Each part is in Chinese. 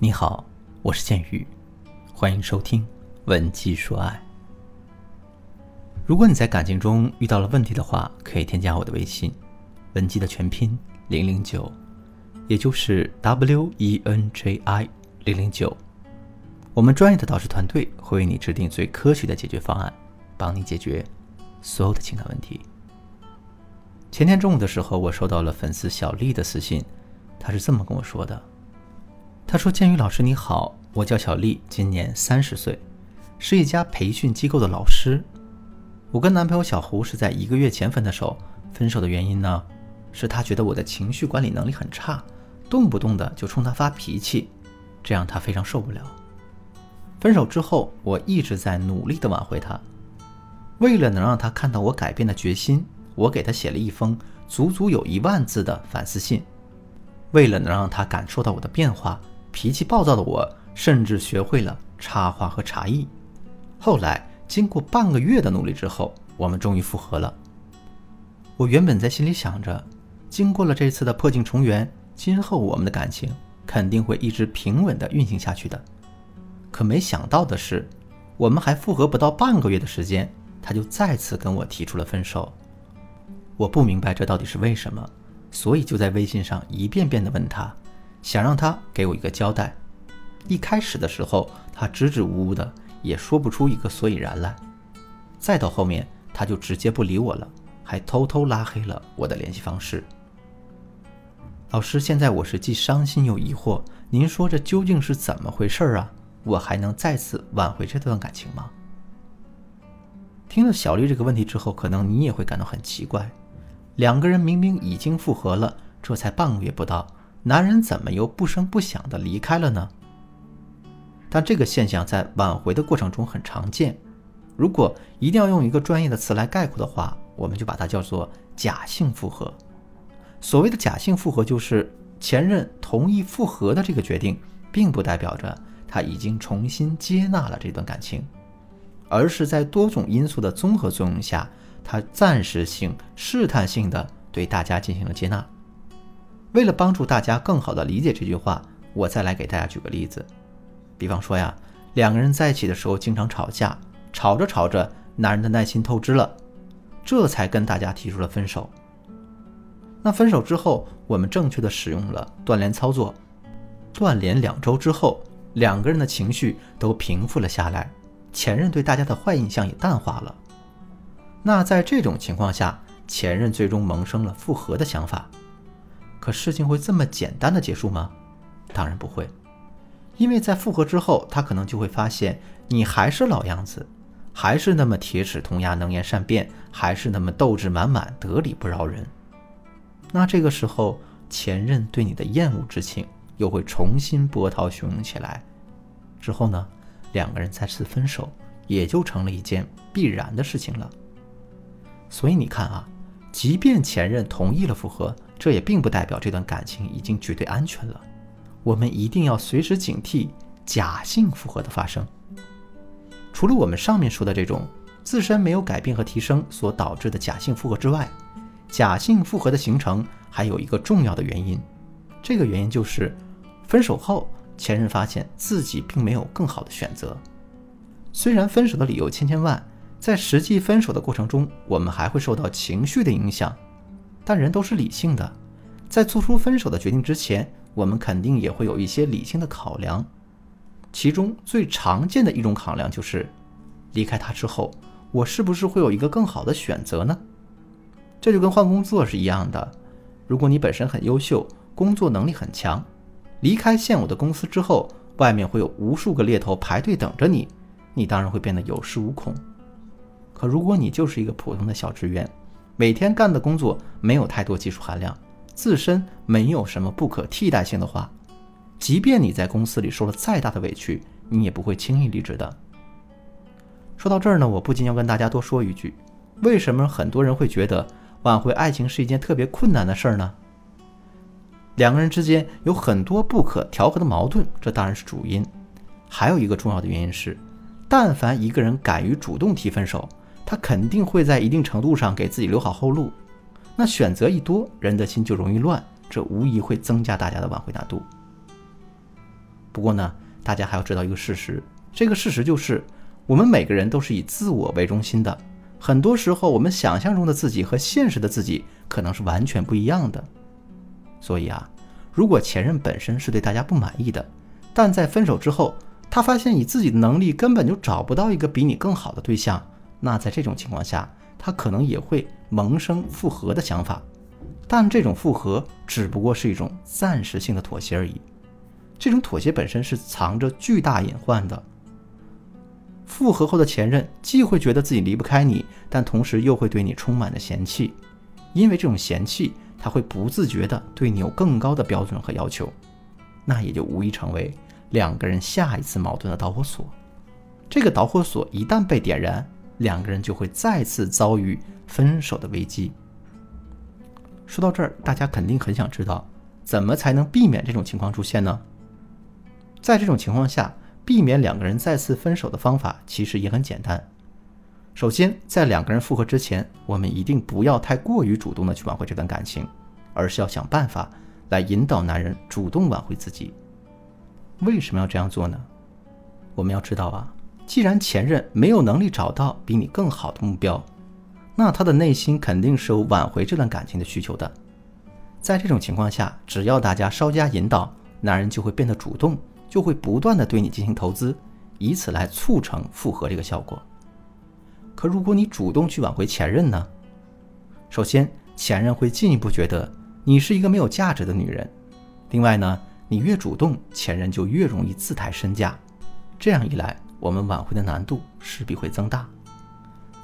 你好，我是剑宇，欢迎收听《文姬说爱》。如果你在感情中遇到了问题的话，可以添加我的微信“文姬”的全拼零零九，也就是 W E N J I 零零九。我们专业的导师团队会为你制定最科学的解决方案，帮你解决所有的情感问题。前天中午的时候，我收到了粉丝小丽的私信，她是这么跟我说的。他说：“建宇老师你好，我叫小丽，今年三十岁，是一家培训机构的老师。我跟男朋友小胡是在一个月前分的手，分手的原因呢，是他觉得我的情绪管理能力很差，动不动的就冲他发脾气，这样他非常受不了。分手之后，我一直在努力的挽回他，为了能让他看到我改变的决心，我给他写了一封足足有一万字的反思信，为了能让他感受到我的变化。”脾气暴躁的我，甚至学会了插话和茶艺。后来，经过半个月的努力之后，我们终于复合了。我原本在心里想着，经过了这次的破镜重圆，今后我们的感情肯定会一直平稳的运行下去的。可没想到的是，我们还复合不到半个月的时间，他就再次跟我提出了分手。我不明白这到底是为什么，所以就在微信上一遍遍地问他。想让他给我一个交代。一开始的时候，他支支吾吾的，也说不出一个所以然来。再到后面，他就直接不理我了，还偷偷拉黑了我的联系方式。老师，现在我是既伤心又疑惑，您说这究竟是怎么回事啊？我还能再次挽回这段感情吗？听了小丽这个问题之后，可能你也会感到很奇怪：两个人明明已经复合了，这才半个月不到。男人怎么又不声不响地离开了呢？但这个现象在挽回的过程中很常见。如果一定要用一个专业的词来概括的话，我们就把它叫做假性复合。所谓的假性复合，就是前任同意复合的这个决定，并不代表着他已经重新接纳了这段感情，而是在多种因素的综合作用下，他暂时性、试探性的对大家进行了接纳。为了帮助大家更好的理解这句话，我再来给大家举个例子。比方说呀，两个人在一起的时候经常吵架，吵着吵着，男人的耐心透支了，这才跟大家提出了分手。那分手之后，我们正确的使用了断联操作，断联两周之后，两个人的情绪都平复了下来，前任对大家的坏印象也淡化了。那在这种情况下，前任最终萌生了复合的想法。可事情会这么简单的结束吗？当然不会，因为在复合之后，他可能就会发现你还是老样子，还是那么铁齿铜牙、能言善辩，还是那么斗志满满、得理不饶人。那这个时候，前任对你的厌恶之情又会重新波涛汹涌起来。之后呢，两个人再次分手，也就成了一件必然的事情了。所以你看啊，即便前任同意了复合。这也并不代表这段感情已经绝对安全了，我们一定要随时警惕假性复合的发生。除了我们上面说的这种自身没有改变和提升所导致的假性复合之外，假性复合的形成还有一个重要的原因，这个原因就是分手后前任发现自己并没有更好的选择。虽然分手的理由千千万，在实际分手的过程中，我们还会受到情绪的影响。但人都是理性的，在做出分手的决定之前，我们肯定也会有一些理性的考量。其中最常见的一种考量就是，离开他之后，我是不是会有一个更好的选择呢？这就跟换工作是一样的。如果你本身很优秀，工作能力很强，离开现有的公司之后，外面会有无数个猎头排队等着你，你当然会变得有恃无恐。可如果你就是一个普通的小职员，每天干的工作没有太多技术含量，自身没有什么不可替代性的话，即便你在公司里受了再大的委屈，你也不会轻易离职的。说到这儿呢，我不禁要跟大家多说一句：为什么很多人会觉得挽回爱情是一件特别困难的事儿呢？两个人之间有很多不可调和的矛盾，这当然是主因。还有一个重要的原因是，但凡一个人敢于主动提分手。他肯定会在一定程度上给自己留好后路，那选择一多，人的心就容易乱，这无疑会增加大家的挽回难度。不过呢，大家还要知道一个事实，这个事实就是，我们每个人都是以自我为中心的。很多时候，我们想象中的自己和现实的自己可能是完全不一样的。所以啊，如果前任本身是对大家不满意的，但在分手之后，他发现以自己的能力根本就找不到一个比你更好的对象，那在这种情况下，他可能也会萌生复合的想法。但这种复合只不过是一种暂时性的妥协而已。这种妥协本身是藏着巨大隐患的。复合后的前任既会觉得自己离不开你，但同时又会对你充满了嫌弃，因为这种嫌弃，他会不自觉地对你有更高的标准和要求，那也就无疑成为两个人下一次矛盾的导火索。这个导火索一旦被点燃，两个人就会再次遭遇分手的危机。说到这儿，大家肯定很想知道，怎么才能避免这种情况出现呢？在这种情况下，避免两个人再次分手的方法其实也很简单。首先，在两个人复合之前，我们一定不要太过于主动的去挽回这段感情，而是要想办法来引导男人主动挽回自己。为什么要这样做呢？我们要知道啊，既然前任没有能力找到比你更好的目标。那他的内心肯定是有挽回这段感情的需求的，在这种情况下，只要大家稍加引导，男人就会变得主动，就会不断的对你进行投资，以此来促成复合这个效果。可如果你主动去挽回前任呢？首先，前任会进一步觉得你是一个没有价值的女人，另外呢，你越主动，前任就越容易自抬身价，这样一来，我们挽回的难度势必会增大。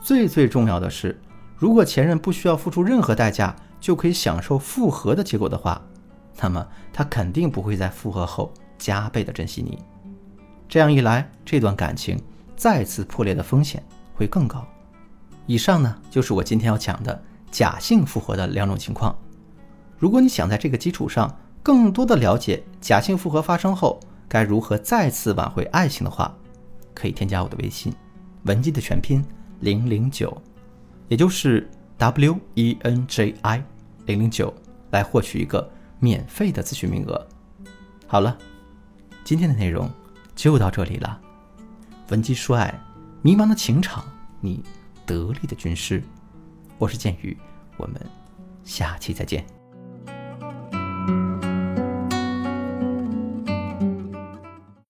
最最重要的是，如果前任不需要付出任何代价就可以享受复合的结果的话，那么他肯定不会在复合后加倍的珍惜你。这样一来，这段感情再次破裂的风险会更高。以上呢，就是我今天要讲的假性复合的两种情况。如果你想在这个基础上更多的了解假性复合发生后该如何再次挽回爱情的话，可以添加我的微信，文姬的全拼。零零九，也就是 W E N J I 零零九，来获取一个免费的咨询名额。好了，今天的内容就到这里了。文姬说爱，迷茫的情场，你得力的军师。我是剑宇，我们下期再见。